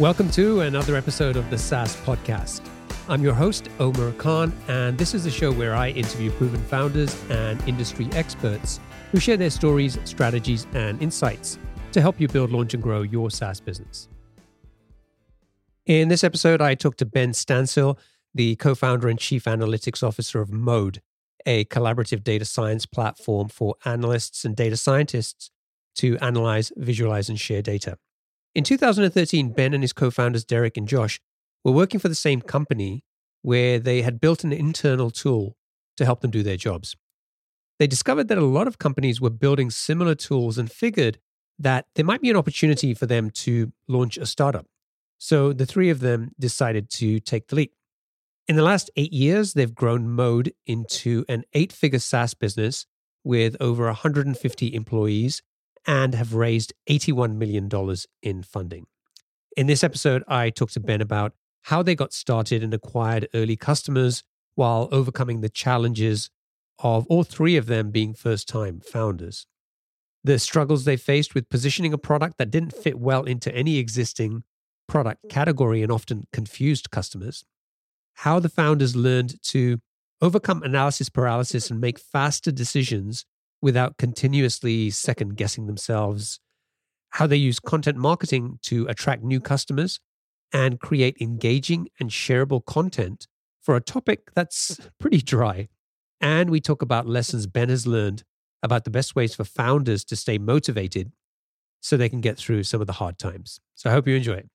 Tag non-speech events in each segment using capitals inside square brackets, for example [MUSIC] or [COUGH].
Welcome to another episode of the SaaS Podcast. I'm your host, Omar Khan, and this is the show where I interview proven founders and industry experts who share their stories, strategies, and insights to help you build, launch, and grow your SaaS business. In this episode, I talked to Benn Stancil, the co founder and chief analytics officer of Mode, a collaborative data science platform for analysts and data scientists to analyze, visualize, and share data. In 2013, Benn and his co founders, Derek and Josh, were working for the same company where they had built an internal tool to help them do their jobs. They discovered that a lot of companies were building similar tools and figured that there might be an opportunity for them to launch a startup. So the three of them decided to take the leap. In the last eight years, they've grown Mode into an eight figure SaaS business with over 150 employees and have raised $81 million in funding. In this episode, I talked to Benn about how they got started and acquired early customers while overcoming the challenges of all three of them being first time founders. The struggles they faced with positioning a product that didn't fit well into any existing product category and often confused customers. How the founders learned to overcome analysis paralysis and make faster decisions without continuously second guessing themselves, how they use content marketing to attract new customers and create engaging and shareable content for a topic that's [LAUGHS] pretty dry. And we talk about lessons Benn has learned about the best ways for founders to stay motivated so they can get through some of the hard times. So I hope you enjoy it.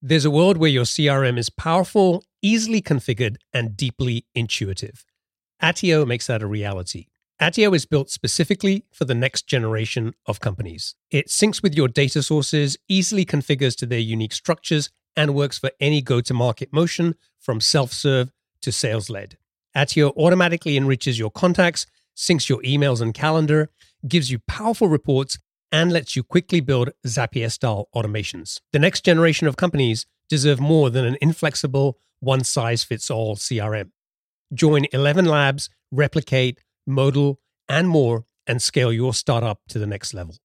There's a world where your CRM is powerful, easily configured, and deeply intuitive. Attio makes that a reality. Attio is built specifically for the next generation of companies. It syncs with your data sources, easily configures to their unique structures, and works for any go to market motion from self serve to sales led. Attio automatically enriches your contacts, syncs your emails and calendar, gives you powerful reports, and lets you quickly build Zapier style automations. The next generation of companies deserve more than an inflexible, one size fits all CRM. Join 11 Labs, Replicate, modal, and more, and scale your startup to the next level.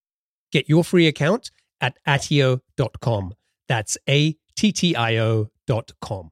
Get your free account at attio.com. That's A T T I O.com.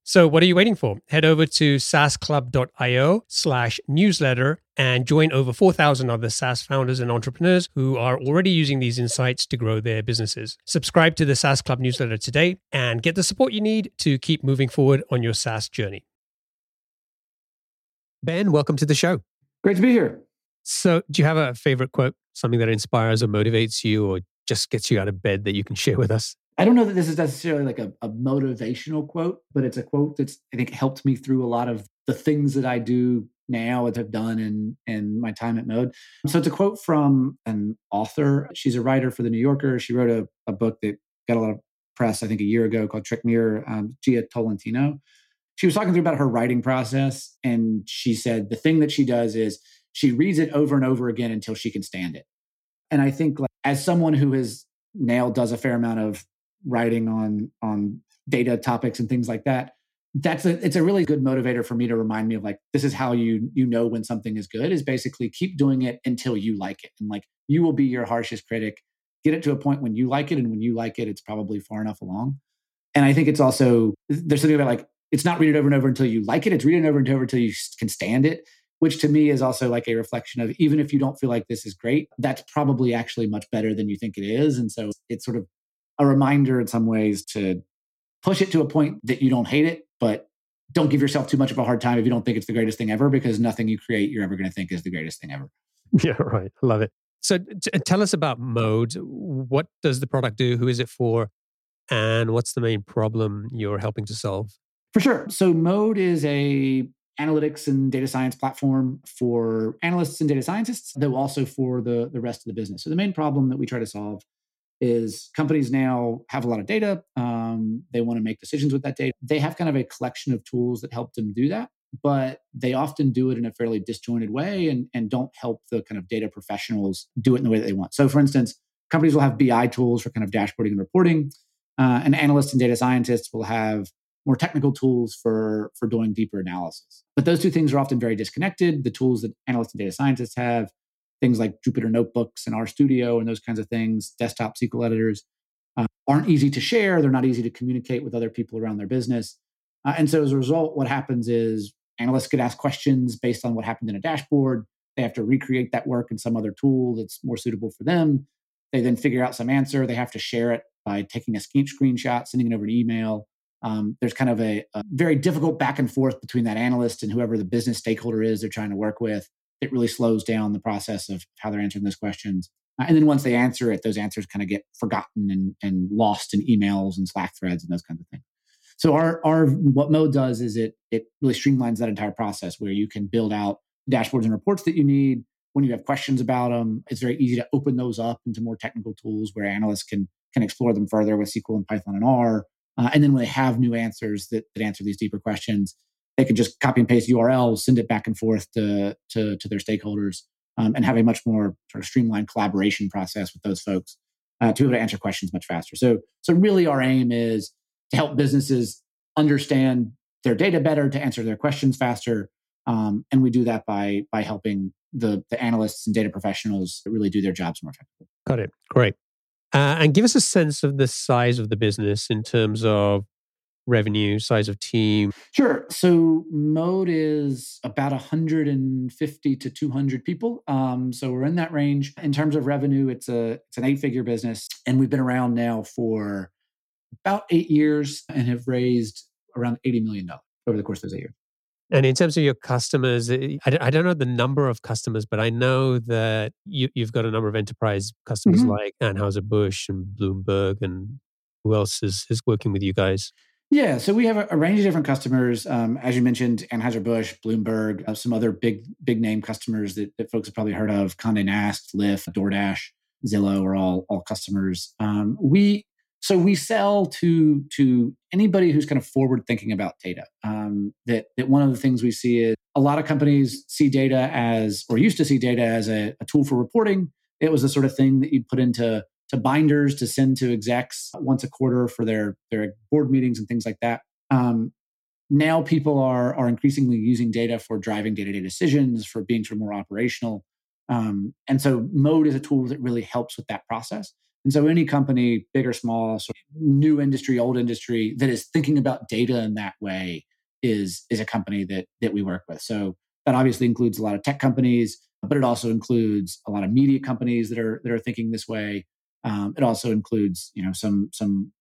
So, what are you waiting for? Head over to saasclub.io slash newsletter and join over 4,000 other SaaS founders and entrepreneurs who are already using these insights to grow their businesses. Subscribe to the SaaS Club newsletter today and get the support you need to keep moving forward on your SaaS journey. Benn, welcome to the show. Great to be here. So, do you have a favorite quote, something that inspires or motivates you or just gets you out of bed that you can share with us? I don't know that this is necessarily like a, a, motivational quote, but it's a quote that's I think helped me through a lot of the things that I do now and have done in in my time at Mode. So it's a quote from an author. She's a writer for the New Yorker. She wrote a, a book that got a lot of press, I think, a year ago called Trick Mirror. Um, Jia Tolentino. She was talking through about her writing process, and she said the thing that she does is she reads it over and over again until she can stand it. And I think, like, as someone who has now does a fair amount of writing on on data topics and things like that that's a it's a really good motivator for me to remind me of like this is how you you know when something is good is basically keep doing it until you like it. And like you will be your harshest critic. Get it to a point when you like it and when you like it it's probably far enough along. And i think it's also there's something about like it's not read it over and over until you like it it's read it over and over until you can stand it which to me is also like a reflection of even if you don't feel like this is great that's probably actually much better than you think it is. And so it's sort of a reminder in some ways to push it to a point that you don't hate it, but don't give yourself too much of a hard time if you don't think it's the greatest thing ever, because nothing you create you're ever going to think is the greatest thing ever. Yeah, right. Love it. So t- tell us about Mode. What does the product do? Who is it for? And what's the main problem you're helping to solve? For sure. So Mode is a analytics and data science platform for analysts and data scientists, though also for the, the rest of the business. So the main problem that we try to solve is companies now have a lot of data. Um, they want to make decisions with that data. They have kind of a collection of tools that help them do that, but they often do it in a fairly disjointed way and, and don't help the kind of data professionals do it in the way that they want. So, for instance, companies will have BI tools for kind of dashboarding and reporting. Uh, and analysts and data scientists will have more technical tools for for doing deeper analysis. But those two things are often very disconnected. The tools that analysts and data scientists have things like Jupyter Notebooks and RStudio and those kinds of things, desktop SQL editors, uh, aren't easy to share. They're not easy to communicate with other people around their business. Uh, and so as a result, what happens is analysts get asked questions based on what happened in a dashboard. They have to recreate that work in some other tool that's more suitable for them. They then figure out some answer. They have to share it by taking a screenshot, sending it over an email. Um, there's kind of a, a very difficult back and forth between that analyst and whoever the business stakeholder is they're trying to work with it really slows down the process of how they're answering those questions. Uh, and then once they answer it, those answers kind of get forgotten and, and lost in emails and Slack threads and those kinds of things. So our our what Mode does is it it really streamlines that entire process where you can build out dashboards and reports that you need. When you have questions about them, it's very easy to open those up into more technical tools where analysts can can explore them further with SQL and Python and R. Uh, and then when they have new answers that, that answer these deeper questions, they can just copy and paste URLs, send it back and forth to to, to their stakeholders, um, and have a much more sort of streamlined collaboration process with those folks uh, to be able to answer questions much faster. So so really, our aim is to help businesses understand their data better, to answer their questions faster, um, and we do that by by helping the the analysts and data professionals really do their jobs more effectively. Got it. Great. Uh, and give us a sense of the size of the business in terms of revenue, size of team? Sure. So Mode is about 150 to 200 people. Um, so we're in that range. In terms of revenue, it's a it's an eight figure business, and we've been around now for about eight years and have raised around 80 million dollars over the course of those eight years. And in terms of your customers, eh, I don't know the number of customers, but I know that you, have got a number of enterprise customers mm-hmm. like Anheuser-Busch and Bloomberg and who else is, is working with you guys? Yeah, so we have a, a range of different customers. Um, as you mentioned, Anheuser-Busch, Bloomberg, uh, some other big big name customers that, that folks have probably heard of, Condé Nast, Lyft, DoorDash, Zillow are all all customers. Um, we so we sell to to anybody who's kind of forward thinking about data. Um, that that one of the things we see is a lot of companies see data as or used to see data as a, a tool for reporting. It was the sort of thing that you'd put into to binders to send to execs once a quarter for their their board meetings and things like that. Um, now people are are increasingly using data for driving day to day decisions, for being sort of more operational. Um, and so Mode is a tool that really helps with that process. And so any company, big or small, sort of new industry, old industry, that is thinking about data in that way is is a company that that we work with. So that obviously includes a lot of tech companies, but it also includes a lot of media companies that are that are thinking this way. Um, it also includes, you know, some some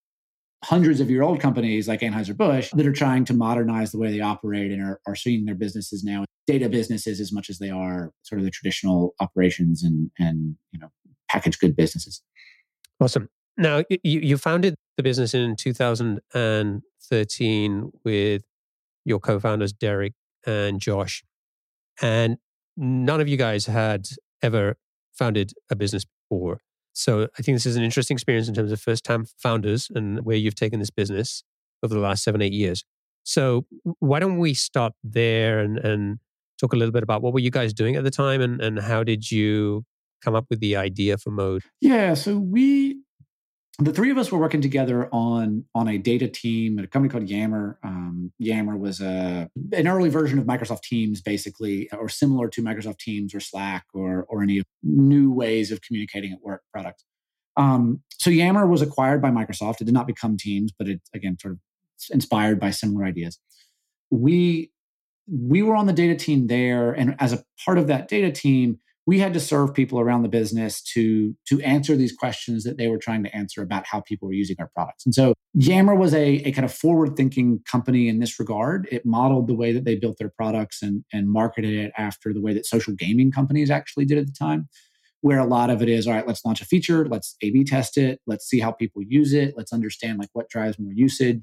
hundreds of year old companies like Anheuser-Busch that are trying to modernize the way they operate and are, are seeing their businesses now data businesses as much as they are sort of the traditional operations and and you know packaged good businesses. Awesome. Now you, you founded the business in 2013 with your co-founders Derek and Josh, and none of you guys had ever founded a business before. So I think this is an interesting experience in terms of first time founders and where you've taken this business over the last seven, eight years. So why don't we start there and, and talk a little bit about what were you guys doing at the time and, and how did you come up with the idea for mode? Yeah, so we the three of us were working together on on a data team at a company called Yammer. Um, Yammer was a an early version of Microsoft Teams, basically, or similar to Microsoft Teams or Slack or or any new ways of communicating at work product. Um, so Yammer was acquired by Microsoft. It did not become Teams, but it again sort of inspired by similar ideas. We we were on the data team there, and as a part of that data team, we had to serve people around the business to to answer these questions that they were trying to answer about how people were using our products. And so Yammer was a, a kind of forward thinking company in this regard. It modeled the way that they built their products and, and marketed it after the way that social gaming companies actually did at the time, where a lot of it is all right, let's launch a feature, let's A B test it, let's see how people use it, let's understand like what drives more usage,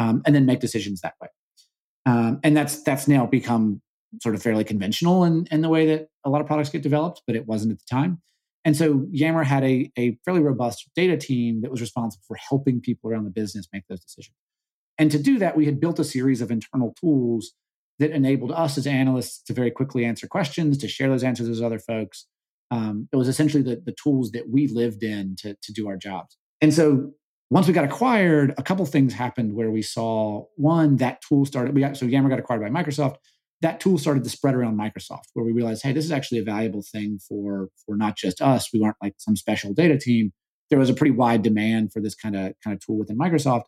um, and then make decisions that way. Um, and that's that's now become sort of fairly conventional in, in the way that a lot of products get developed, but it wasn't at the time. And so Yammer had a, a fairly robust data team that was responsible for helping people around the business make those decisions. And to do that, we had built a series of internal tools that enabled us as analysts to very quickly answer questions, to share those answers with other folks. Um, it was essentially the, the tools that we lived in to, to do our jobs. And so once we got acquired, a couple things happened where we saw one, that tool started, we got, so Yammer got acquired by Microsoft. That tool started to spread around Microsoft, where we realized, hey, this is actually a valuable thing for, for not just us. We weren't like some special data team. There was a pretty wide demand for this kind of kind of tool within Microsoft.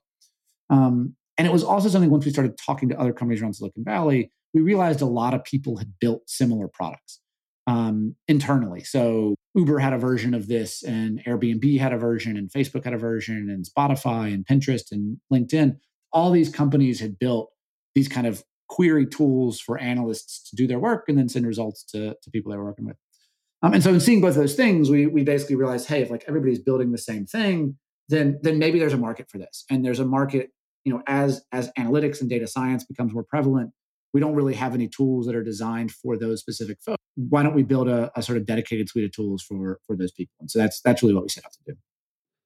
Um, and it was also something once we started talking to other companies around Silicon Valley, we realized a lot of people had built similar products um, internally. So Uber had a version of this, and Airbnb had a version, and Facebook had a version, and Spotify, and Pinterest, and LinkedIn. All these companies had built these kind of query tools for analysts to do their work and then send results to, to people they were working with. Um, and so in seeing both those things, we, we basically realized, hey, if like everybody's building the same thing, then then maybe there's a market for this. And there's a market, you know, as as analytics and data science becomes more prevalent, we don't really have any tools that are designed for those specific folks. Why don't we build a, a sort of dedicated suite of tools for for those people? And so that's that's really what we set out to do.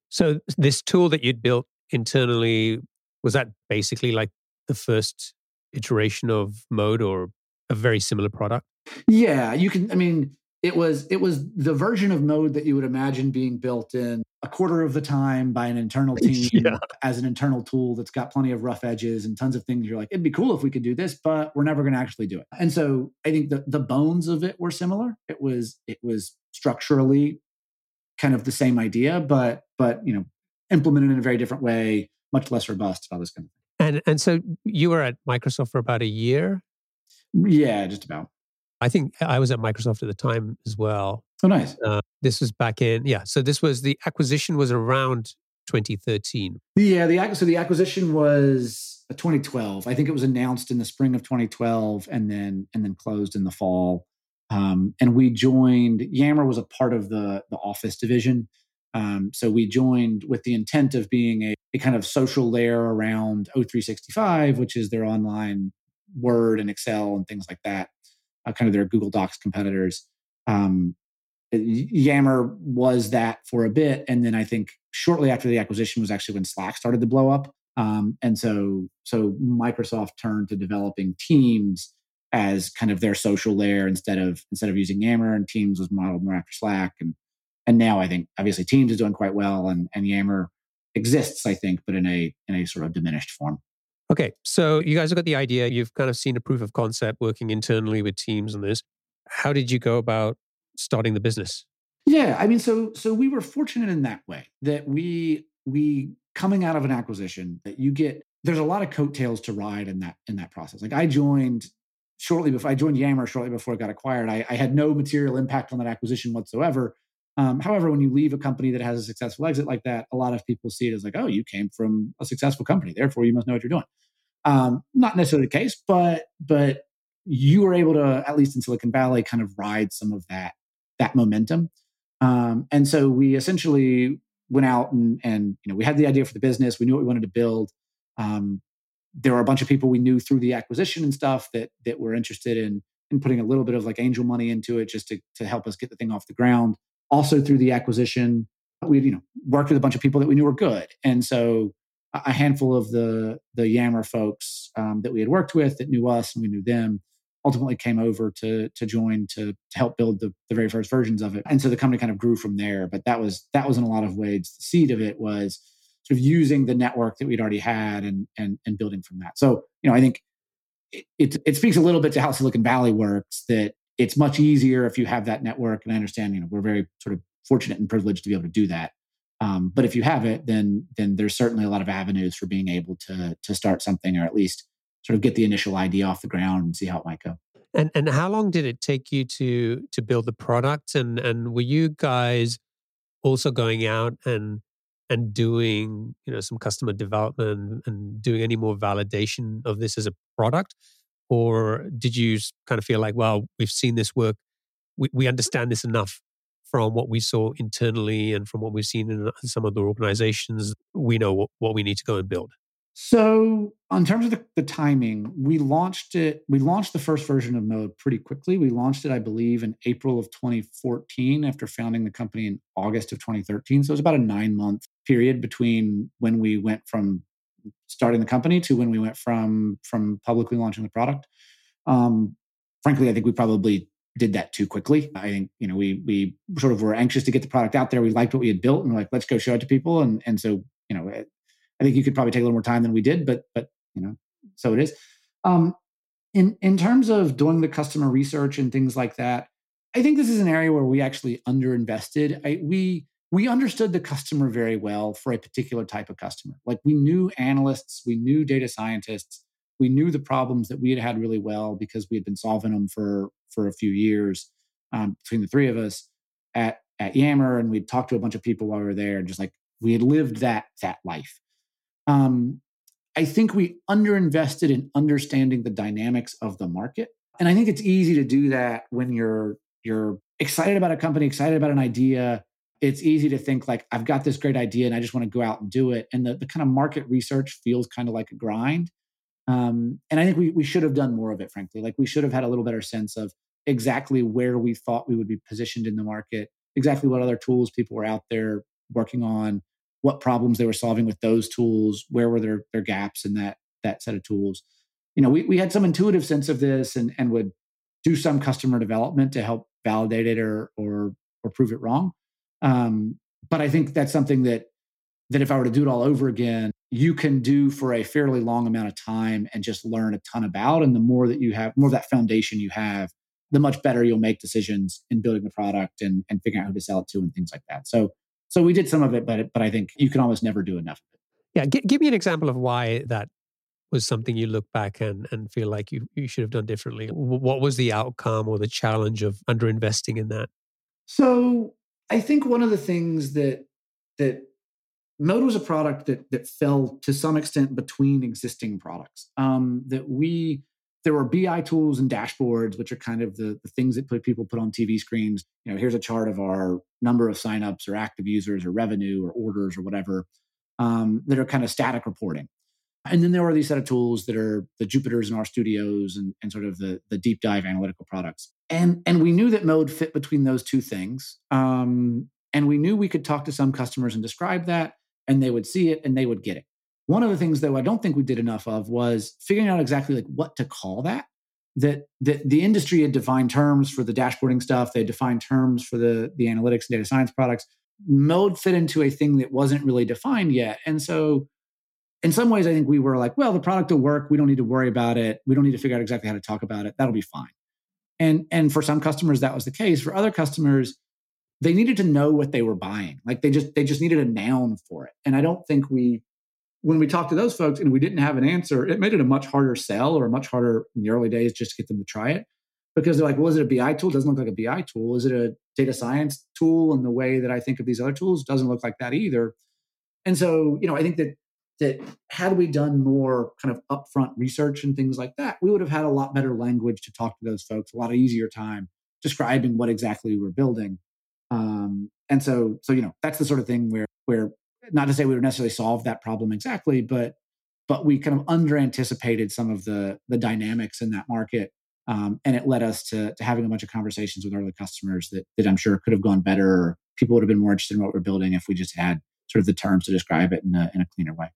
So this tool that you'd built internally was that basically like the first iteration of Mode or a very similar product? Yeah, you can. I mean, it was it was the version of Mode that you would imagine being built in a quarter of the time by an internal [LAUGHS] team yeah. as an internal tool that's got plenty of rough edges and tons of things. You're like, it'd be cool if we could do this, but we're never going to actually do it. And so I think the, the bones of it were similar. It was it was structurally kind of the same idea, but but you know, implemented in a very different way, much less robust, all this kind of thing. And and so you were at Microsoft for about a year. Yeah, just about. I think I was at Microsoft at the time as well. Oh, nice. Uh, this was back in yeah. So this was the acquisition was around 2013. Yeah, the so the acquisition was 2012. I think it was announced in the spring of 2012, and then and then closed in the fall. Um, and we joined. Yammer was a part of the the Office division. Um, so we joined with the intent of being a, a kind of social layer around O365, which is their online Word and Excel and things like that, uh, kind of their Google Docs competitors. Um, Yammer was that for a bit, and then I think shortly after the acquisition was actually when Slack started to blow up. Um, and so, so Microsoft turned to developing Teams as kind of their social layer instead of instead of using Yammer, and Teams was modeled more after Slack. And and now I think obviously Teams is doing quite well, and and Yammer exists, I think, but in a in a sort of diminished form. Okay, so you guys have got the idea. You've kind of seen a proof of concept working internally with teams on this. How did you go about starting the business? Yeah, I mean, so so we were fortunate in that way that we we coming out of an acquisition that you get there's a lot of coattails to ride in that in that process. Like I joined shortly before I joined Yammer shortly before it got acquired. I, I had no material impact on that acquisition whatsoever. Um, however, when you leave a company that has a successful exit like that, a lot of people see it as like, oh, you came from a successful company, therefore you must know what you're doing. Um, not necessarily the case, but but you were able to, at least in Silicon Valley, kind of ride some of that that momentum. Um, and so we essentially went out and, and you know we had the idea for the business. We knew what we wanted to build. Um, there were a bunch of people we knew through the acquisition and stuff that that were interested in in putting a little bit of like angel money into it just to to help us get the thing off the ground. Also through the acquisition, we you know worked with a bunch of people that we knew were good, and so a handful of the the Yammer folks um, that we had worked with that knew us and we knew them ultimately came over to to join to, to help build the, the very first versions of it. And so the company kind of grew from there. But that was that was in a lot of ways the seed of it was sort of using the network that we'd already had and and and building from that. So you know I think it, it, it speaks a little bit to how Silicon Valley works that it's much easier if you have that network. And I understand you know we're very sort of fortunate and privileged to be able to do that. Um, but if you have it, then then there's certainly a lot of avenues for being able to to start something or at least sort of get the initial idea off the ground and see how it might go. And and how long did it take you to to build the product? And and were you guys also going out and and doing you know some customer development and doing any more validation of this as a product, or did you kind of feel like, well, we've seen this work, we, we mm-hmm. understand this enough from what we saw internally and from what we've seen in some of the organizations, we know what, what we need to go and build. So, in terms of the, the, timing, we launched it. We launched the first version of Mode pretty quickly. We launched it, I believe, in April of 2014 after founding the company in August of 2013. So, it was about a nine month period between when we went from starting the company to when we went from from publicly launching the product. Um, frankly, I think we probably did that too quickly. I think you know we we sort of were anxious to get the product out there. We liked what we had built, and we're like, let's go show it to people. And and so you know I think you could probably take a little more time than we did, but but you know, so it is. Um, in in terms of doing the customer research and things like that, I think this is an area where we actually underinvested. I, we we understood the customer very well for a particular type of customer. Like we knew analysts, we knew data scientists, we knew the problems that we had had really well because we had been solving them for for a few years um, between the three of us at at Yammer, and we'd talked to a bunch of people while we were there, and just like we had lived that that life. Um, I think we underinvested in understanding the dynamics of the market. And I think it's easy to do that when you're you're excited about a company, excited about an idea. It's easy to think like I've got this great idea and I just want to go out and do it. And the, the kind of market research feels kind of like a grind. Um, and I think we we should have done more of it, frankly. Like we should have had a little better sense of exactly where we thought we would be positioned in the market, exactly what other tools people were out there working on, what problems they were solving with those tools, where were their their gaps in that that set of tools. You know, we, we had some intuitive sense of this and and would do some customer development to help validate it or or or prove it wrong. Um, but I think that's something that that if I were to do it all over again, you can do for a fairly long amount of time and just learn a ton about. And the more that you have, more of that foundation you have, the much better you'll make decisions in building the product and, and figuring out who to sell it to and things like that. So so we did some of it, but but I think you can almost never do enough of it. Yeah, G- give me an example of why that was something you look back and and feel like you you should have done differently. What was the outcome or the challenge of underinvesting in that? So I think one of the things that that Mode was a product that that fell to some extent between existing products. Um, that we there were BI tools and dashboards, which are kind of the, the things that put people put on TV screens. You know, here's a chart of our number of signups or active users or revenue or orders or whatever um, that are kind of static reporting. And then there are these set of tools that are the Jupyters in RStudios and, and sort of the, the deep dive analytical products. And, and we knew that Mode fit between those two things. Um, and we knew we could talk to some customers and describe that, and they would see it and they would get it. One of the things, though, I don't think we did enough of was figuring out exactly like what to call that. That, that the industry had defined terms for the dashboarding stuff. They defined terms for the, the analytics and data science products. Mode fit into a thing that wasn't really defined yet. And so in some ways, I think we were like, well, the product will work. We don't need to worry about it. We don't need to figure out exactly how to talk about it. That'll be fine. And and for some customers, that was the case. For other customers, they needed to know what they were buying. Like they just they just needed a noun for it. And I don't think we when we talked to those folks and we didn't have an answer, it made it a much harder sell or a much harder in the early days just to get them to try it. Because they're like, well, is it a BI tool? It doesn't look like a BI tool. Is it a data science tool in the way that I think of these other tools? Doesn't look like that either. And so, you know, I think that that had we done more kind of upfront research and things like that, we would have had a lot better language to talk to those folks, a lot easier time describing what exactly we were building. Um, and so, so you know, that's the sort of thing where where not to say we would necessarily solve that problem exactly, but but we kind of under anticipated some of the the dynamics in that market. Um, and it led us to, to having a bunch of conversations with early customers that, that I'm sure could have gone better. People would have been more interested in what we're building if we just had sort of the terms to describe it in a, in a cleaner way.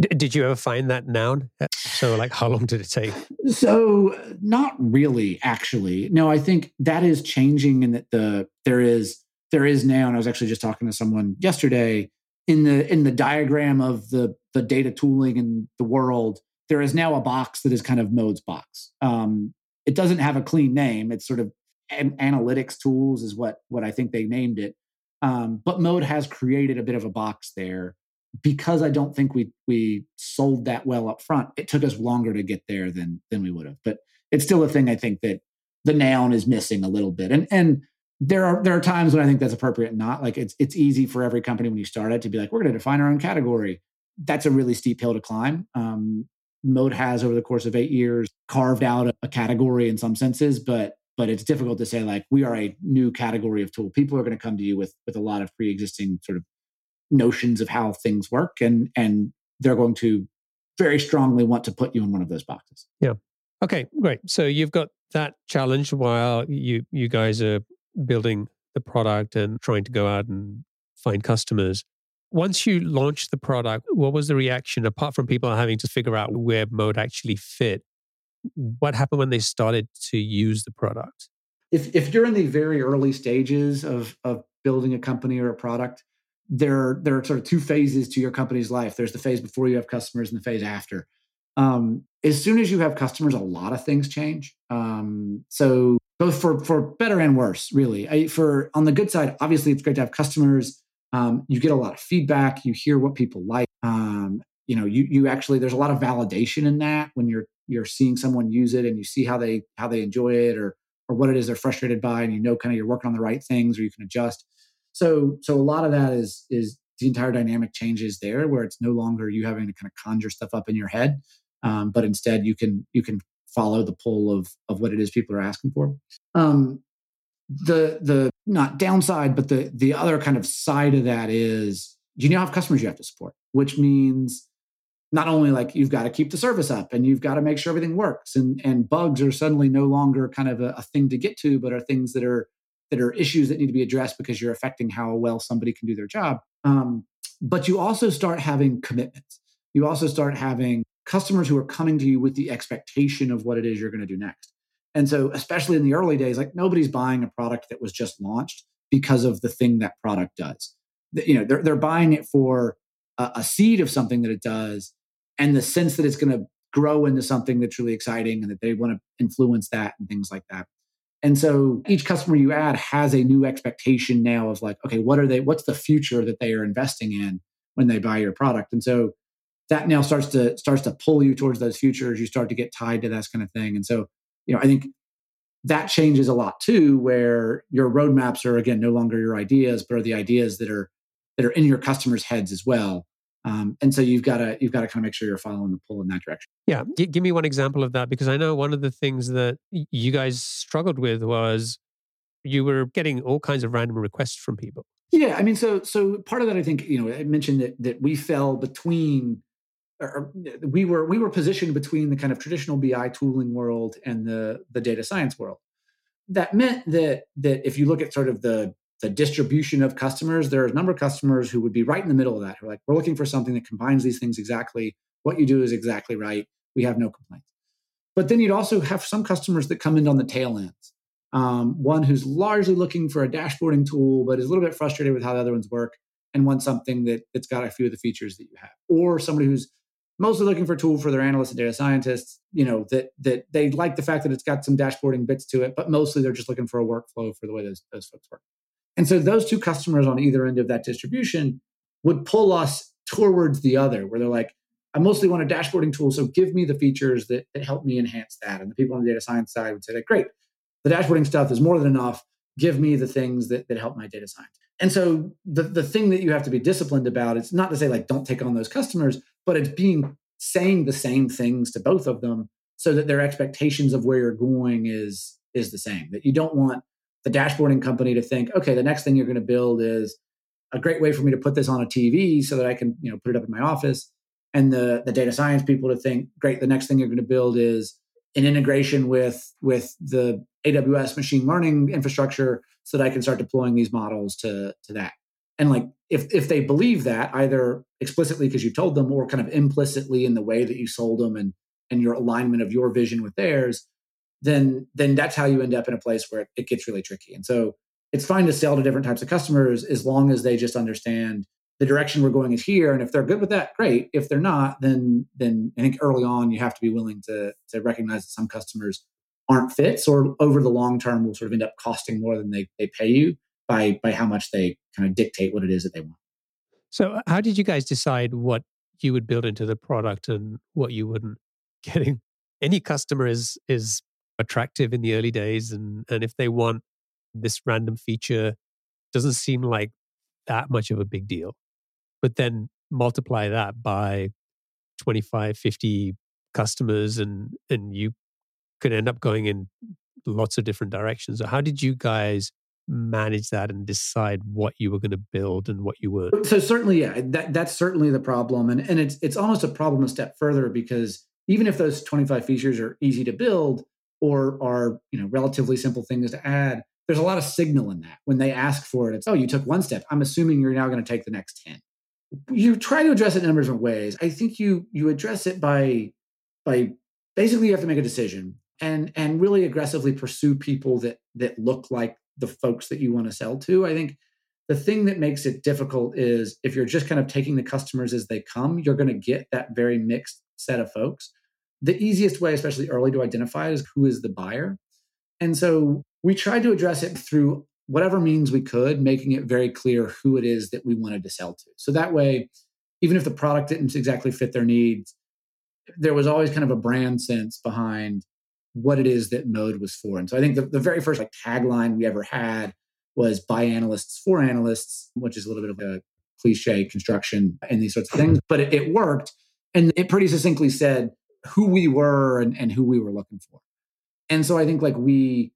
Did you ever find that noun? Uh, so, like, how long did it take? So, not really, actually. No, I think that is changing, and that the there is there is now. And I was actually just talking to someone yesterday in the in the diagram of the the data tooling in the world, there is now a box that is kind of Mode's box. Um, it doesn't have a clean name. It's sort of an, analytics tools is what what I think they named it. Um, but Mode has created a bit of a box there because I don't think we we sold that well up front. It took us longer to get there than than we would have. But it's still a thing I think that the noun is missing a little bit. And and there are there are times when I think that's appropriate and not. Like it's it's easy for every company when you start it to be like, we're going to define our own category. That's a really steep hill to climb. Um, Mode has over the course of eight years carved out a, a category in some senses, but but it's difficult to say like we are a new category of tool. People are going to come to you with with a lot of pre-existing sort of notions of how things work, and and they're going to very strongly want to put you in one of those boxes. Yeah. Okay, great. So you've got that challenge while you you guys are building the product and trying to go out and find customers. Once you launched the product, what was the reaction apart from people having to figure out where mode actually fit? What happened when they started to use the product? If if you're in the very early stages of of building a company or a product, there there are sort of two phases to your company's life. There's the phase before you have customers and the phase after. Um, as soon as you have customers, a lot of things change. Um, so both for for better and worse, really. I, for on the good side, obviously it's great to have customers. Um, you get a lot of feedback. You hear what people like. Um, you know, you you actually there's a lot of validation in that when you're you're seeing someone use it and you see how they how they enjoy it or or what it is they're frustrated by, and you know kind of you're working on the right things or you can adjust. So so a lot of that is is the entire dynamic changes there, where it's no longer you having to kind of conjure stuff up in your head, um, but instead you can you can follow the pull of of what it is people are asking for. Um, the the not downside, but the the other kind of side of that is you now have customers you have to support, which means not only like you've got to keep the service up and you've got to make sure everything works and and bugs are suddenly no longer kind of a, a thing to get to, but are things that are that are issues that need to be addressed because you're affecting how well somebody can do their job. Um, but you also start having commitments. You also start having customers who are coming to you with the expectation of what it is you're going to do next. And so, especially in the early days, like nobody's buying a product that was just launched because of the thing that product does. You know, they're, they're buying it for a, a seed of something that it does and the sense that it's going to grow into something that's really exciting and that they want to influence that and things like that. And so each customer you add has a new expectation now of like, okay, what are they, what's the future that they are investing in when they buy your product? And so that now starts to starts to pull you towards those futures. You start to get tied to that kind of thing. And so, you know, I think that changes a lot too, where your roadmaps are again no longer your ideas, but are the ideas that are that are in your customers' heads as well. Um, and so you've got to you've got to kind of make sure you're following the pull in that direction. Yeah, G- give me one example of that because I know one of the things that you guys struggled with was you were getting all kinds of random requests from people. Yeah, I mean, so so part of that, I think you know, I mentioned that that we fell between, or we were we were positioned between the kind of traditional BI tooling world and the the data science world. That meant that that if you look at sort of the the distribution of customers, there are a number of customers who would be right in the middle of that, who are like, we're looking for something that combines these things exactly. What you do is exactly right. We have no complaints. But then you'd also have some customers that come in on the tail ends. Um, one who's largely looking for a dashboarding tool, but is a little bit frustrated with how the other ones work and wants something that, that's got a few of the features that you have. Or somebody who's mostly looking for a tool for their analysts and data scientists, you know, that that they like the fact that it's got some dashboarding bits to it, but mostly they're just looking for a workflow for the way those, those folks work. And so those two customers on either end of that distribution would pull us towards the other, where they're like, I mostly want a dashboarding tool. So give me the features that, that help me enhance that. And the people on the data science side would say, like, great, the dashboarding stuff is more than enough. Give me the things that, that help my data science. And so the, the thing that you have to be disciplined about, it's not to say like don't take on those customers, but it's being saying the same things to both of them so that their expectations of where you're going is is the same. That you don't want the dashboarding company to think, okay, the next thing you're going to build is a great way for me to put this on a TV so that I can, you know, put it up in my office. And the the data science people to think, great, the next thing you're going to build is an integration with with the AWS machine learning infrastructure so that I can start deploying these models to to that. And like if if they believe that either explicitly because you told them or kind of implicitly in the way that you sold them and and your alignment of your vision with theirs, then then that's how you end up in a place where it gets really tricky. And so it's fine to sell to different types of customers as long as they just understand the direction we're going is here. And if they're good with that, great. If they're not, then then I think early on you have to be willing to to recognize that some customers aren't fits or over the long term will sort of end up costing more than they, they pay you by by how much they kind of dictate what it is that they want. So how did you guys decide what you would build into the product and what you wouldn't? [LAUGHS] Getting any customer is is attractive in the early days and and if they want this random feature doesn't seem like that much of a big deal but then multiply that by 25 50 customers and and you could end up going in lots of different directions so how did you guys manage that and decide what you were going to build and what you weren't? So certainly, yeah, that, that's certainly the problem, and and it's it's almost a problem a step further because even if those 25 features are easy to build or are you know relatively simple things to add, there's a lot of signal in that when they ask for it. It's oh, you took one step. I'm assuming you're now going to take the next 10. You try to address it in a number of different ways. I think you you address it by by basically you have to make a decision and and really aggressively pursue people that that look like the folks that you want to sell to. I think the thing that makes it difficult is if you're just kind of taking the customers as they come, you're going to get that very mixed set of folks. The easiest way, especially early, to identify is who is the buyer. And so we tried to address it through whatever means we could, making it very clear who it is that we wanted to sell to. So that way, even if the product didn't exactly fit their needs, there was always kind of a brand sense behind what it is that Mode was for. And so I think the, the very first like tagline we ever had was by analysts for analysts, which is a little bit of a cliche construction and these sorts of things, but it, it worked. And it pretty succinctly said who we were and, and who we were looking for. And so I think like we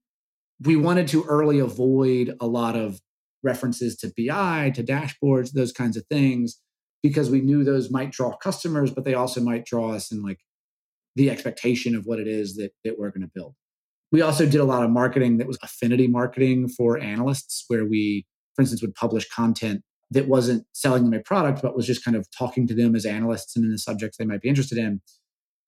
we wanted to early avoid a lot of references to BI, to dashboards, those kinds of things, because we knew those might draw customers, but they also might draw us in like the expectation of what it is that, that we're going to build. We also did a lot of marketing that was affinity marketing for analysts, where we, for instance, would publish content that wasn't selling them a product, but was just kind of talking to them as analysts and in the subjects they might be interested in.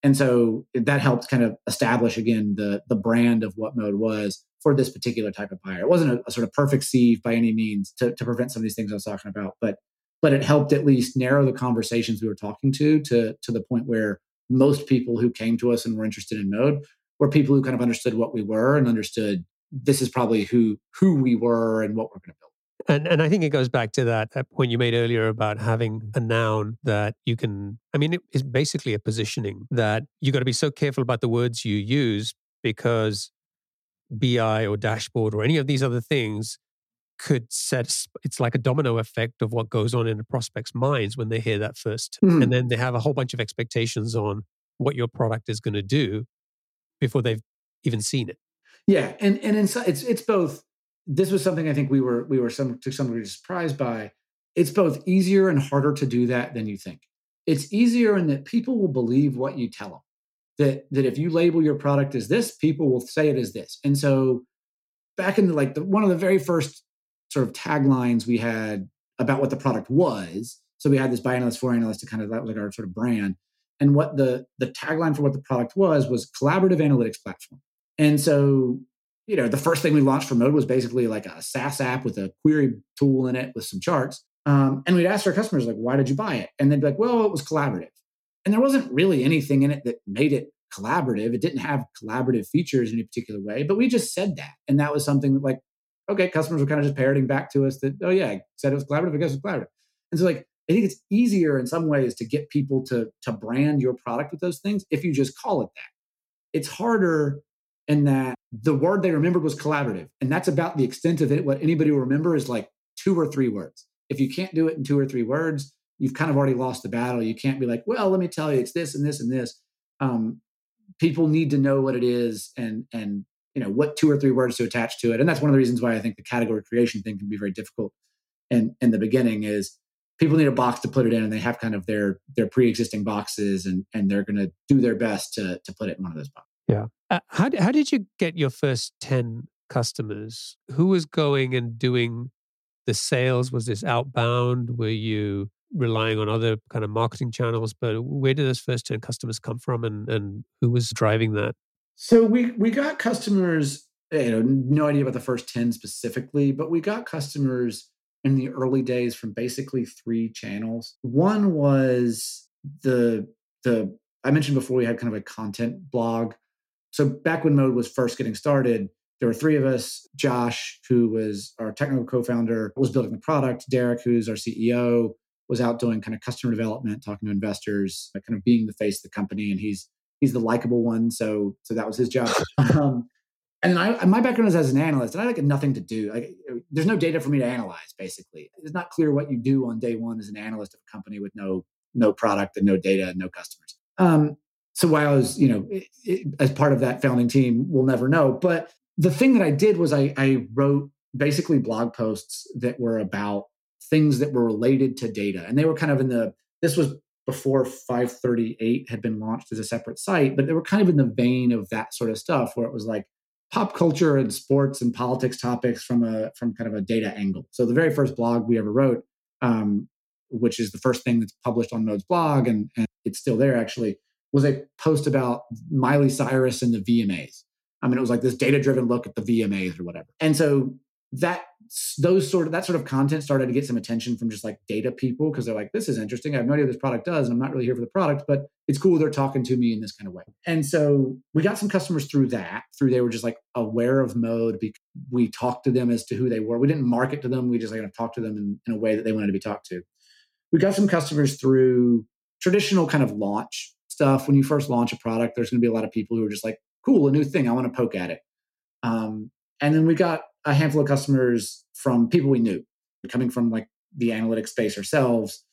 And so that helped kind of establish again the the brand of what Mode was for this particular type of buyer. It wasn't a, a sort of perfect sieve by any means to, to prevent some of these things I was talking about, but but it helped at least narrow the conversations we were talking to to to the point where most people who came to us and were interested in Mode were people who kind of understood what we were and understood this is probably who who we were and what we're going to build. And and I think it goes back to that, point you made earlier about having a noun that you can. I mean, it is basically a positioning that you got to be so careful about the words you use because BI or dashboard or any of these other things could set. It's like a domino effect of what goes on in a prospect's minds when they hear that 1st mm-hmm. and then they have a whole bunch of expectations on what your product is going to do before they've even seen it. Yeah, and and inside it's it's both this was something I think we were we were some to some degree surprised by. It's both easier and harder to do that than you think. It's easier in that people will believe what you tell them. That that if you label your product as this, people will say it as this. And so back in the like the one of the very first sort of taglines we had about what the product was. So we had this by analyst for analyst to kind of like our sort of brand. And what the the tagline for what the product was was collaborative analytics platform. And so you know, the first thing we launched for Mode was basically like a SaaS app with a query tool in it with some charts. Um, and we'd ask our customers, like, why did you buy it? And they'd be like, well, it was collaborative. And there wasn't really anything in it that made it collaborative. It didn't have collaborative features in any particular way, but we just said that. And that was something that, like, okay, customers were kind of just parroting back to us that, oh, yeah, I said it was collaborative. I guess it's collaborative. And so, like, I think it's easier in some ways to get people to, to brand your product with those things if you just call it that. It's harder in that the word they remembered was collaborative. And that's about the extent of it. What anybody will remember is like two or three words. If you can't do it in two or three words, you've kind of already lost the battle. You can't be like, well, let me tell you, it's this and this and this. Um, people need to know what it is and and you know what two or three words to attach to it. And that's one of the reasons why I think the category creation thing can be very difficult. And in the beginning is people need a box to put it in, and they have kind of their their pre existing boxes, and and they're going to do their best to to put it in one of those boxes. Yeah. Uh, how, how did you get your first 10 customers? Who was going and doing the sales? Was this outbound? Were you relying on other kind of marketing channels? But where did those first 10 customers come from and, and who was driving that? So we, we got customers, you know, no idea about the first 10 specifically, but we got customers in the early days from basically three channels. One was the the I mentioned before we had kind of a content blog so back when Mode was first getting started, there were three of us. Josh, who was our technical co-founder, was building the product. Derek, who's our CEO, was out doing kind of customer development, talking to investors, kind of being the face of the company. And he's he's the likable one, so so that was his job. [LAUGHS] Um, and I, my background is as an analyst, and I like nothing to do. Like, there's no data for me to analyze. Basically, it's not clear what you do on day one as an analyst of a company with no no product and no data and no customers. Um, so while I was, you know, it, it, as part of that founding team, we'll never know. But the thing that I did was I, I wrote basically blog posts that were about things that were related to data. And they were kind of in the, this was before 538 had been launched as a separate site, but they were kind of in the vein of that sort of stuff where it was like pop culture and sports and politics topics from a from kind of a data angle. So the very first blog we ever wrote, um, which is the first thing that's published on Mode's blog, and, and it's still there actually, was a post about Miley Cyrus and the VMAs. I mean, it was like this data driven look at the VMAs or whatever. And so that those sort of that sort of content started to get some attention from just like data people because they're like, this is interesting. I have no idea what this product does, and I'm not really here for the product, but it's cool they're talking to me in this kind of way. And so we got some customers through that. Through they were just like aware of mode. Because We talked to them as to who they were. We didn't market to them. We just like talked to them in, in a way that they wanted to be talked to. We got some customers through traditional kind of launch stuff. When you first launch a product, there's going to be a lot of people who are just like, cool, a new thing. I want to poke at it. Um, and then we got a handful of customers from people we knew coming from like the analytics space ourselves.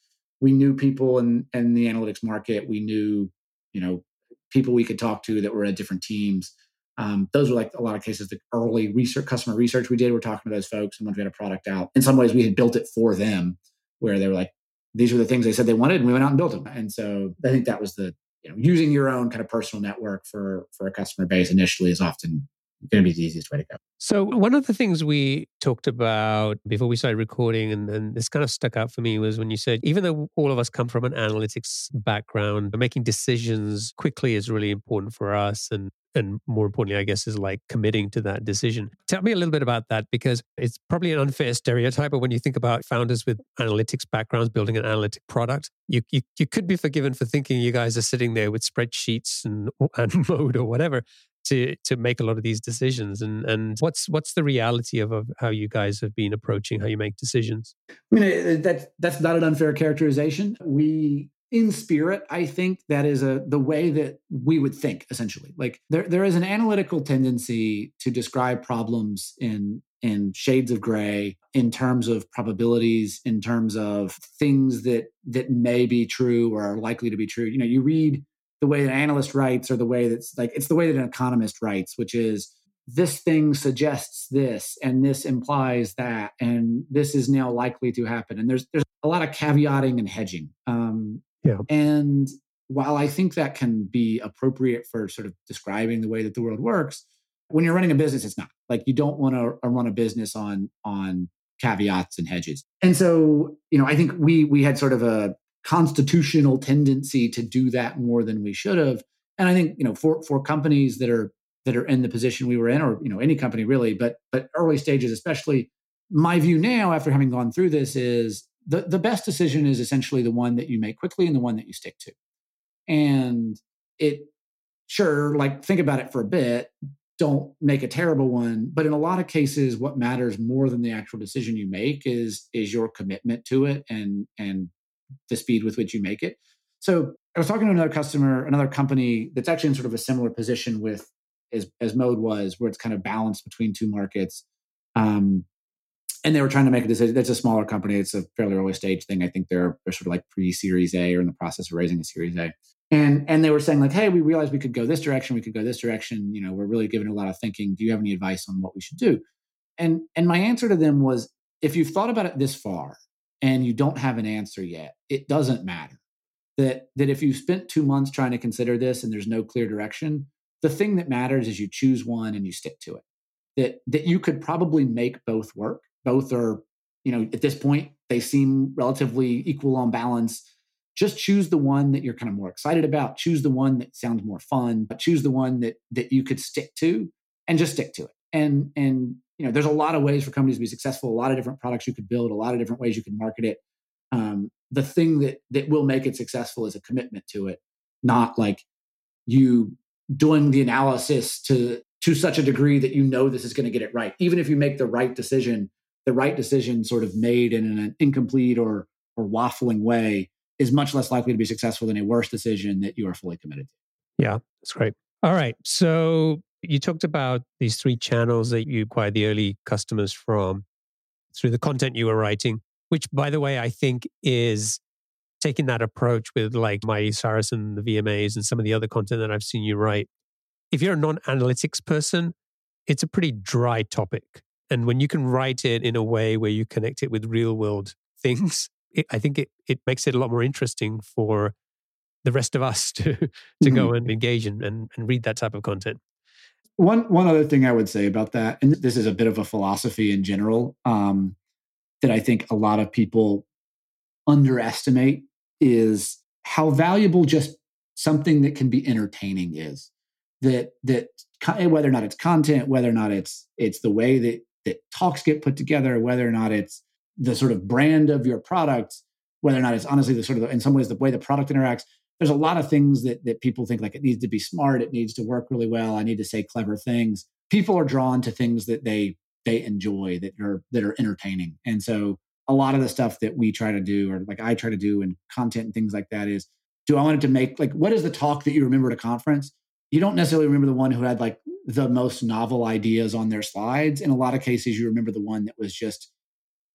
We knew people in, in the analytics market. We knew, you know, people we could talk to that were at different teams. Um, those were like a lot of cases the early research customer research we did we're talking to those folks and once we had a product out in some ways we had built it for them where they were like these were the things they said they wanted and we went out and built them and so i think that was the you know using your own kind of personal network for for a customer base initially is often going to be the easiest way to go. So, one of the things we talked about before we started recording, and, and this kind of stuck out for me, was when you said, even though all of us come from an analytics background, making decisions quickly is really important for us. And and more importantly, I guess, is like committing to that decision. Tell me a little bit about that because it's probably an unfair stereotype. But when you think about founders with analytics backgrounds building an analytic product, you, you, you could be forgiven for thinking you guys are sitting there with spreadsheets and, [LAUGHS] and mode or whatever to to make a lot of these decisions and and what's what's the reality of, of how you guys have been approaching how you make decisions? I mean uh, that that's not an unfair characterization. We in spirit i think that is a the way that we would think essentially. Like there there is an analytical tendency to describe problems in in shades of gray in terms of probabilities in terms of things that that may be true or are likely to be true. You know you read the way an analyst writes or the way that's like it's the way that an economist writes which is this thing suggests this and this implies that and this is now likely to happen. And there's there's a lot of caveating and hedging um, yeah. and while i think that can be appropriate for sort of describing the way that the world works when you're running a business it's not. Like you don't want to run a business on on caveats and hedges. And so you know i think we we had sort of a constitutional tendency to do that more than we should have. And I think you know for for companies that are that are in the position we were in, or you know any company really, but but early stages especially. My view now, after having gone through this, is the the best decision is essentially the one that you make quickly and the one that you stick to. And it sure like think about it for a bit don't make a terrible one but in a lot of cases what matters more than the actual decision you make is is your commitment to it and and the speed with which you make it. So I was talking to another customer, another company that's actually in sort of a similar position with as, as Mode was, where it's kind of balanced between two markets. Um, and they were trying to make a decision. It's a smaller company. It's a fairly early stage thing. I think they're, they're sort of like pre-Series A or in the process of raising a Series A. And and they were saying like, hey, we realized we could go this direction. We could go this direction. You know, we're really giving a lot of thinking. Do you have any advice on what we should do? And and my answer to them was, if you've thought about it this far, and you don't have an answer yet, it doesn't matter. That that if you spent 2 months trying to consider this and there's no clear direction, the thing that matters is you choose one and you stick to it. That that you could probably make both work. Both are, you know, at this point they seem relatively equal on balance. Just choose the one that you're kind of more excited about. Choose the one that sounds more fun. But choose the one that that you could stick to and just stick to it. And and you know, there's a lot of ways for companies to be successful, a lot of different products you could build, a lot of different ways you can market it. Um, the thing that that will make it successful is a commitment to it, not like you doing the analysis to to such a degree that you know this is going to get it right. Even if you make the right decision, the right decision sort of made in an incomplete or or waffling way is much less likely to be successful than a worse decision that you are fully committed to. Yeah, that's great. All right. So you talked about these three channels that you acquired the early customers from through the content you were writing, which, by the way, I think is taking that approach with like Miley Cyrus and the VMAs and some of the other content that I've seen you write. If you're a non analytics person, it's a pretty dry topic. And when you can write it in a way where you connect it with real world [LAUGHS] things, it, I think it, it makes it a lot more interesting for the rest of us [LAUGHS] to, to mm-hmm. go and engage and, and, and read that type of content. One one other thing I would say about that, and this is a bit of a philosophy in general, um, that I think a lot of people underestimate is how valuable just something that can be entertaining is. That that whether or not it's content, whether or not it's it's the way that that talks get put together, whether or not it's the sort of brand of your product, whether or not it's honestly the sort of in some ways the way the product interacts there's a lot of things that that people think like it needs to be smart, it needs to work really well, I need to say clever things. People are drawn to things that they they enjoy that are that are entertaining. And so a lot of the stuff that we try to do or like I try to do and content and things like that is do I want it to make like what is the talk that you remember at a conference? You don't necessarily remember the one who had like the most novel ideas on their slides. In a lot of cases, you remember the one that was just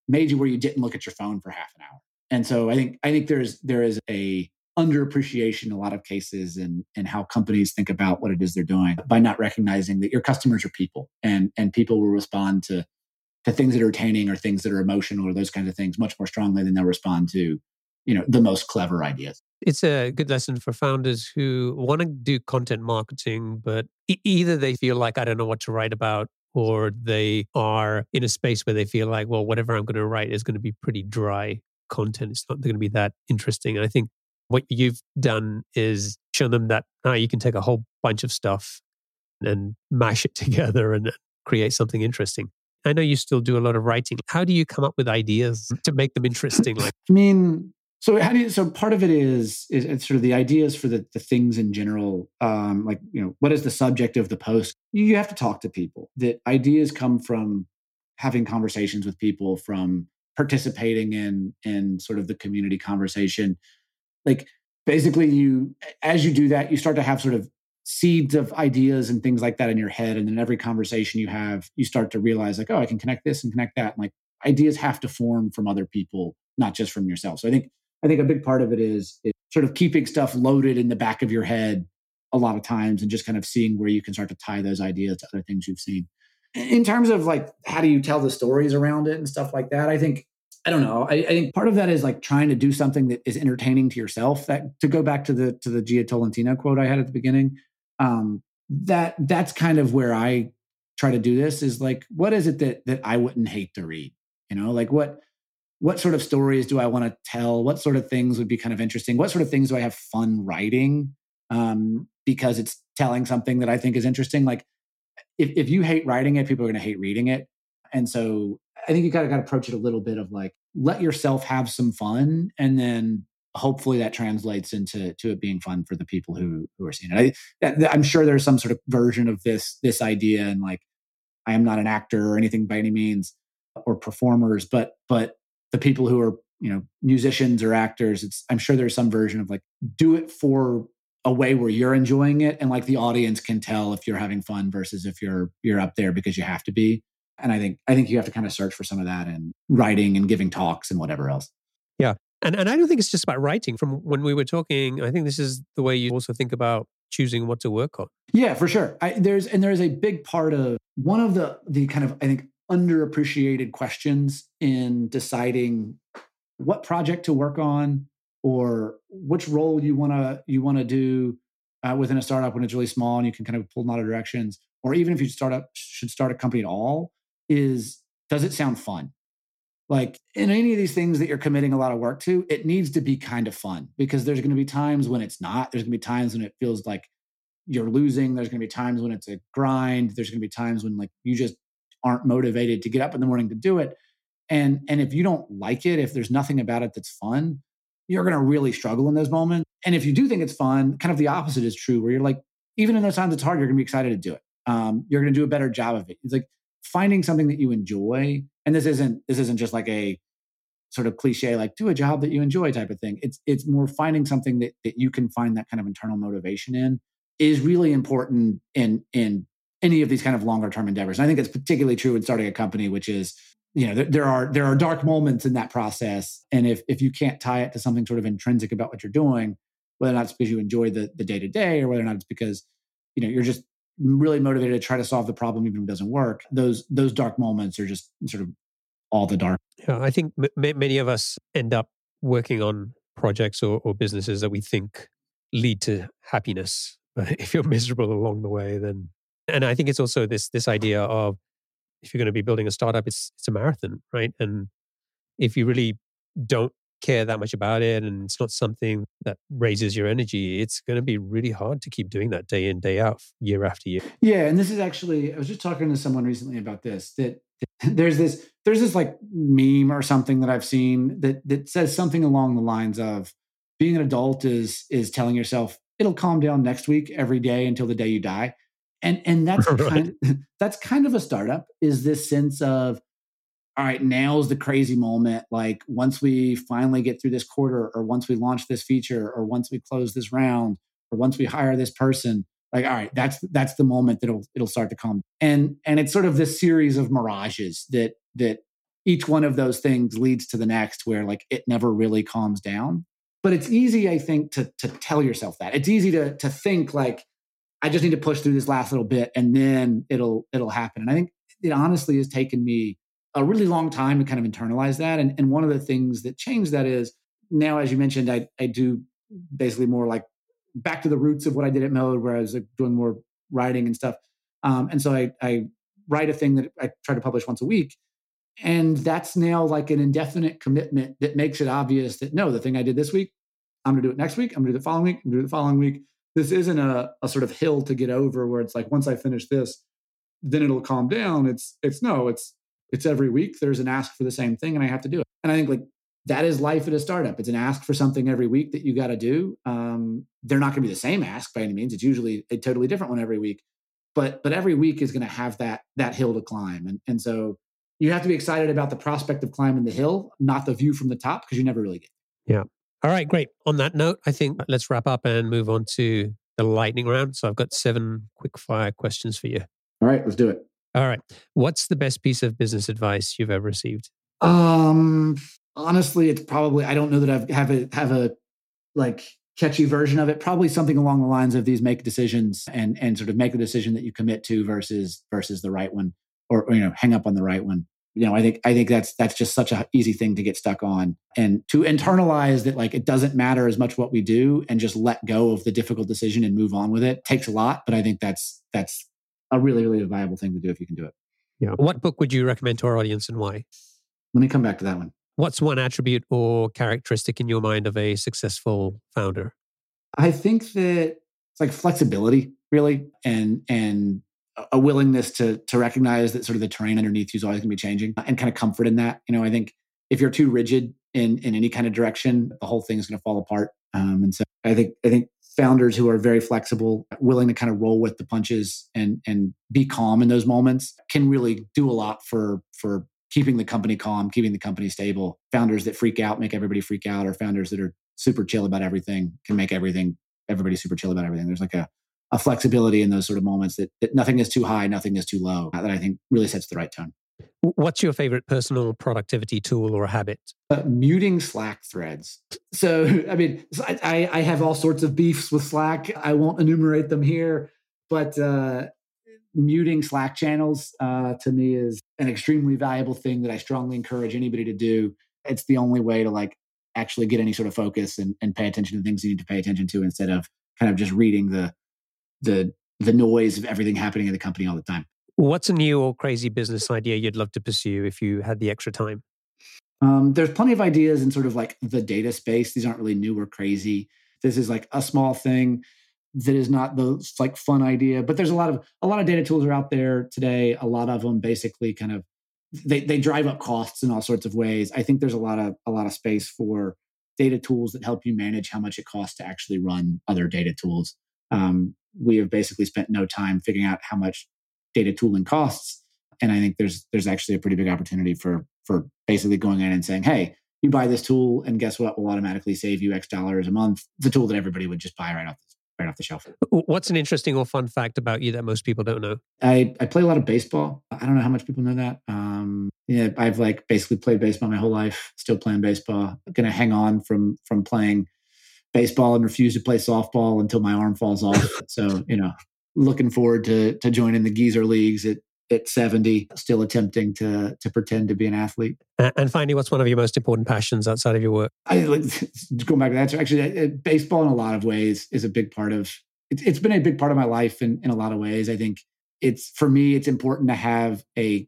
made you where you didn't look at your phone for half an hour. And so I think I think there's there is a underappreciation in a lot of cases and and how companies think about what it is they're doing by not recognizing that your customers are people and and people will respond to to things that are entertaining or things that are emotional or those kinds of things much more strongly than they'll respond to you know the most clever ideas. It's a good lesson for founders who want to do content marketing but either they feel like i don't know what to write about or they are in a space where they feel like well whatever i'm going to write is going to be pretty dry content. It's not going to be that interesting. And i think what you've done is show them that oh, you can take a whole bunch of stuff and mash it [LAUGHS] together and uh, create something interesting. I know you still do a lot of writing. How do you come up with ideas mm. to make them interesting? Like, [LAUGHS] I mean, so how do you, so part of it is is it's sort of the ideas for the the things in general. Um, like you know, what is the subject of the post? You have to talk to people. That ideas come from having conversations with people, from participating in in sort of the community conversation like basically you as you do that you start to have sort of seeds of ideas and things like that in your head and in every conversation you have you start to realize like oh i can connect this and connect that and like ideas have to form from other people not just from yourself. So i think i think a big part of it is, is sort of keeping stuff loaded in the back of your head a lot of times and just kind of seeing where you can start to tie those ideas to other things you've seen. In terms of like how do you tell the stories around it and stuff like that i think I don't know. I, I, think part of that is like trying to do something that is entertaining to yourself. That to go back to the to the Jia Tolentino quote I had at the beginning. Um, that that's kind of where I try to do this. Is like, what is it that that I wouldn't hate to read? You know, like what what sort of stories do I want to tell? What sort of things would be kind of interesting? What sort of things do I have fun writing? Um, because it's telling something that I think is interesting. Like if if you hate writing it, people are going to hate reading it. And so I think you got to approach it a little bit of like let yourself have some fun, and then hopefully that translates into to it being fun for the people who who are seeing it. I, I'm sure there's some sort of version of this this idea, and like I am not an actor or anything by any means or performers, but but the people who are you know musicians or actors, it's I'm sure there's some version of like do it for a way where you're enjoying it and like the audience can tell if you're having fun versus if you're you're up there because you have to be and I think I think you have to kind of search for some of that in writing and giving talks and whatever else. Yeah. And and I don't think it's just about writing. From when we were talking, I think this is the way you also think about choosing what to work on. Yeah, for sure. I, there's and there's a big part of one of the the kind of I think underappreciated questions in deciding what project to work on or which role you want to you want to do uh, within a startup when it's really small and you can kind of pull in a lot of directions or even if you start up should start a company at all is does it sound fun? Like in any of these things that you're committing a lot of work to, it needs to be kind of fun because there's going to be times when it's not. There's going to be times when it feels like you're losing. There's going to be times when it's a grind. There's going to be times when like you just aren't motivated to get up in the morning to do it. And and if you don't like it, if there's nothing about it that's fun, you're going to really struggle in those moments. And if you do think it's fun, kind of the opposite is true, where you're like, even in those times it's hard, you're going to be excited to do it. Um, you're going to do a better job of it. It's like finding something that you enjoy and this isn't this isn't just like a sort of cliche like do a job that you enjoy type of thing. It's it's more finding something that, that you can find that kind of internal motivation in is really important in in any of these kind of longer term endeavors. And i think it's particularly true in starting a company which is you know there, there are there are dark moments in that process. And if if you can't tie it to something sort of intrinsic about what you're doing whether or not it's because you enjoy the the day to day or whether or not it's because you know you're just really motivated to try to solve the problem even if it doesn't work those those dark moments are just sort of all the dark. Yeah i think m- many of us end up working on projects or, or businesses that we think lead to happiness. But [LAUGHS] if you're miserable along the way then and i think it's also this this idea of if you're going to be building a startup it's it's a marathon right? And if you really don't care that much about it and it's not something that raises your energy, it's going to be really hard to keep doing that day in, day out, year after year. Yeah. And this is actually, I was just talking to someone recently about this that [LAUGHS] there's this there's this like meme or something that I've seen that that says something along the lines of being an adult is is telling yourself it'll calm down next week every day until the day you die. And and that's [LAUGHS] right. kind of, [LAUGHS] that's kind of a startup is this sense of all right, now's the crazy moment. Like once we finally get through this quarter, or once we launch this feature, or once we close this round, or once we hire this person, like all right, that's that's the moment that it'll it'll start to come. And and it's sort of this series of mirages that that each one of those things leads to the next, where like it never really calms down. But it's easy, I think, to to tell yourself that. It's easy to to think like I just need to push through this last little bit, and then it'll it'll happen. And I think it honestly has taken me a really long time to kind of internalize that. And, and one of the things that changed that is now, as you mentioned, I, I do basically more like back to the roots of what I did at Mode, where I was like doing more writing and stuff. Um, and so I, I write a thing that I try to publish once a week. And that's now like an indefinite commitment that makes it obvious that no, the thing I did this week, I'm going to do it next week. I'm going to do the following week. I'm going to do the following week. This isn't a, a sort of hill to get over where it's like once I finish this, then it'll calm down. It's it's no, it's it's every week there's an ask for the same thing and I have to do it. And I think like that is life at a startup. It's an ask for something every week that you got to do. Um, they're not going to be the same ask by any means. It's usually a totally different one every week, but but every week is going to have that that hill to climb. And and so you have to be excited about the prospect of climbing the hill, not the view from the top, because you never really get. Yeah. All right. Great. On that note, I think let's wrap up and move on to the lightning round. So I've got seven quick fire questions for you. All right. Let's do it. All right. What's the best piece of business advice you've ever received? Um, honestly, it's probably I don't know that I've have a have a like catchy version of it. Probably something along the lines of these make decisions and and sort of make the decision that you commit to versus versus the right one, or, or you know hang up on the right one. You know, I think I think that's that's just such an easy thing to get stuck on, and to internalize that like it doesn't matter as much what we do, and just let go of the difficult decision and move on with it takes a lot. But I think that's that's a really, really viable thing to do if you can do it. Yeah. What book would you recommend to our audience and why? Let me come back to that one. What's one attribute or characteristic in your mind of a successful founder? I think that it's like flexibility, really, and and a willingness to to recognize that sort of the terrain underneath you is always going to be changing, and kind of comfort in that. You know, I think if you're too rigid in in any kind of direction, the whole thing is going to fall apart. Um, and so I think I think founders who are very flexible, willing to kind of roll with the punches and and be calm in those moments can really do a lot for for keeping the company calm, keeping the company stable. Founders that freak out make everybody freak out, or founders that are super chill about everything can make everything everybody super chill about everything. There's like a a flexibility in those sort of moments that, that nothing is too high, nothing is too low. That I think really sets the right tone. What's your favorite personal productivity tool or habit? Uh, muting Slack threads. So, [LAUGHS] I mean, I, I have all sorts of beefs with Slack. I won't enumerate them here, but uh, muting Slack channels uh, to me is an extremely valuable thing that I strongly encourage anybody to do. It's the only way to like actually get any sort of focus and, and pay attention to things you need to pay attention to instead of kind of just reading the the the noise of everything happening in the company all the time. What's a new or crazy business idea you'd love to pursue if you had the extra time? Um, there's plenty of ideas in sort of like the data space. These aren't really new or crazy. This is like a small thing that is not the like fun idea, but there's a lot of a lot of data tools are out there today. A lot of them basically kind of they they drive up costs in all sorts of ways. I think there's a lot of a lot of space for data tools that help you manage how much it costs to actually run other data tools. Um, we have basically spent no time figuring out how much data tooling costs. And I think there's there's actually a pretty big opportunity for for basically going in and saying, hey, you buy this tool, and guess what? We'll automatically save you X dollars a month. The tool that everybody would just buy right off the, right off the shelf. What's an interesting or fun fact about you that most people don't know? I, I play a lot of baseball. I don't know how much people know that. Um, yeah, I've like basically played baseball my whole life. Still playing baseball. Gonna hang on from from playing baseball and refuse to play softball until my arm falls off. so you know, looking forward to to joining the geezer leagues at at 70 still attempting to to pretend to be an athlete. And finally what's one of your most important passions outside of your work? I like [LAUGHS] going back to that actually baseball in a lot of ways is a big part of it's, it's been a big part of my life in, in a lot of ways. I think it's for me it's important to have a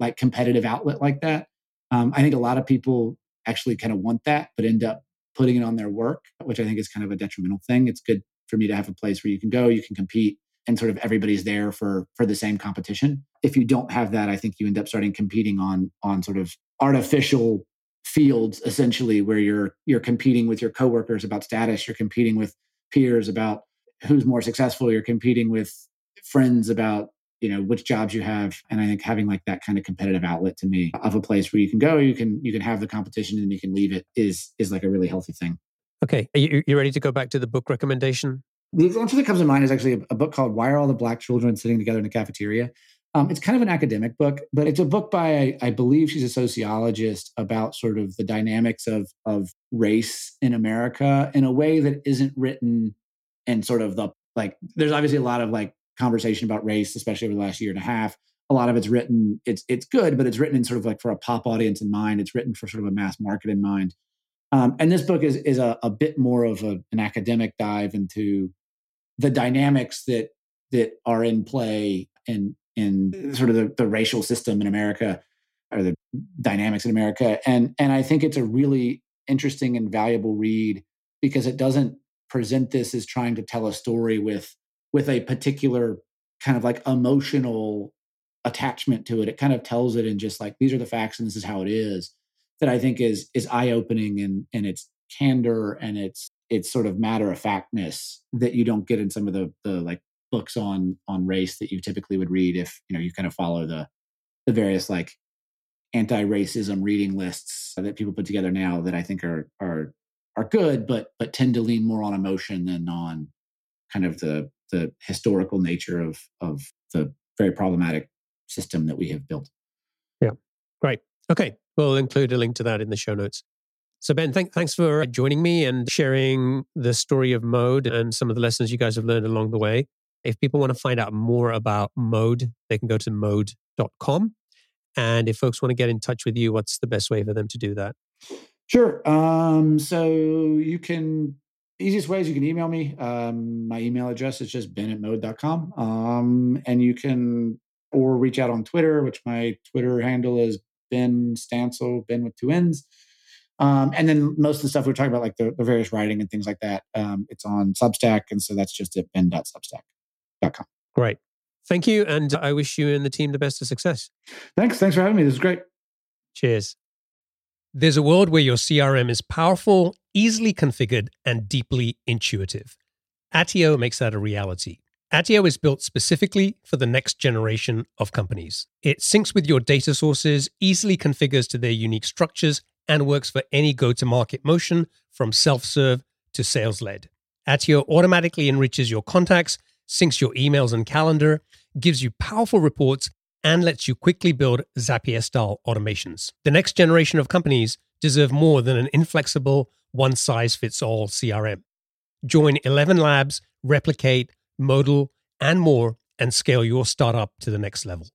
like competitive outlet like that. Um, i think a lot of people actually kind of want that but end up putting it on their work which i think is kind of a detrimental thing. It's good for me to have a place where you can go you can compete and sort of everybody's there for for the same competition. If you don't have that i think you end up starting competing on on sort of artificial fields essentially where you're you're competing with your coworkers about status you're competing with peers about who's more successful you're competing with friends about you know which jobs you have. And i think having like that kind of competitive outlet to me of a place where you can go you can you can have the competition and you can leave it is is like a really healthy thing. Okay. Are you, you ready to go back to the book recommendation the example that comes to mind is actually a, a, book called Why Are All the Black Children Sitting Together in a Cafeteria? Um, it's kind of an academic book, but it's a book by, I, I, believe she's a sociologist about sort of the dynamics of, of race in America in a way that isn't written in sort of the, like, there's obviously a lot of like conversation about race, especially over the last year and a half. A lot of it's written, it's, it's good, but it's written in sort of like for a pop audience in mind. It's written for sort of a mass market in mind. Um, and this book is, is a, a bit more of a, an academic dive into the dynamics that that are in play in in sort of the, the racial system in America or the dynamics in America. And and I think it's a really interesting and valuable read because it doesn't present this as trying to tell a story with with a particular kind of like emotional attachment to it. It kind of tells it in just like these are the facts and this is how it is that I think is is eye opening and and its candor and its it's sort of matter of factness that you don't get in some of the the like books on on race that you typically would read if you know you kind of follow the the various like anti-racism reading lists that people put together now that I think are are are good but but tend to lean more on emotion than on kind of the the historical nature of of the very problematic system that we have built. Yeah. Great. Okay. We'll include a link to that in the show notes. So, Benn, th- thanks for joining me and sharing the story of Mode and some of the lessons you guys have learned along the way. If people want to find out more about Mode, they can go to mode.com. And if folks want to get in touch with you, what's the best way for them to do that? Sure. Um, so you can, easiest way is you can email me. Um, my email address is just benn at mode.com. Um, and you can, or reach out on Twitter, which my Twitter handle is Benn Stancil, Benn with two N's. Um, and then most of the stuff we are talking about, like the, the various writing and things like that, um, it's on Substack. And so that's just at benn.substack.com. Great. Thank you. And I wish you and the team the best of success. Thanks. Thanks for having me. This is great. Cheers. There's a world where your CRM is powerful, easily configured, and deeply intuitive. Attio makes that a reality. Attio is built specifically for the next generation of companies. It syncs with your data sources, easily configures to their unique structures, and works for any go to market motion from self serve to sales led. Attio automatically enriches your contacts, syncs your emails and calendar, gives you powerful reports, and lets you quickly build Zapier style automations. The next generation of companies deserve more than an inflexible, one size fits all CRM. Join 11 labs, replicate, modal, and more, and scale your startup to the next level.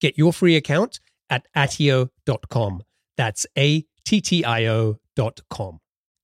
Get your free account at attio.com. That's A ttio.com.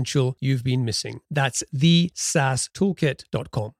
potential you've been missing. That's the SaaStoolkit.com.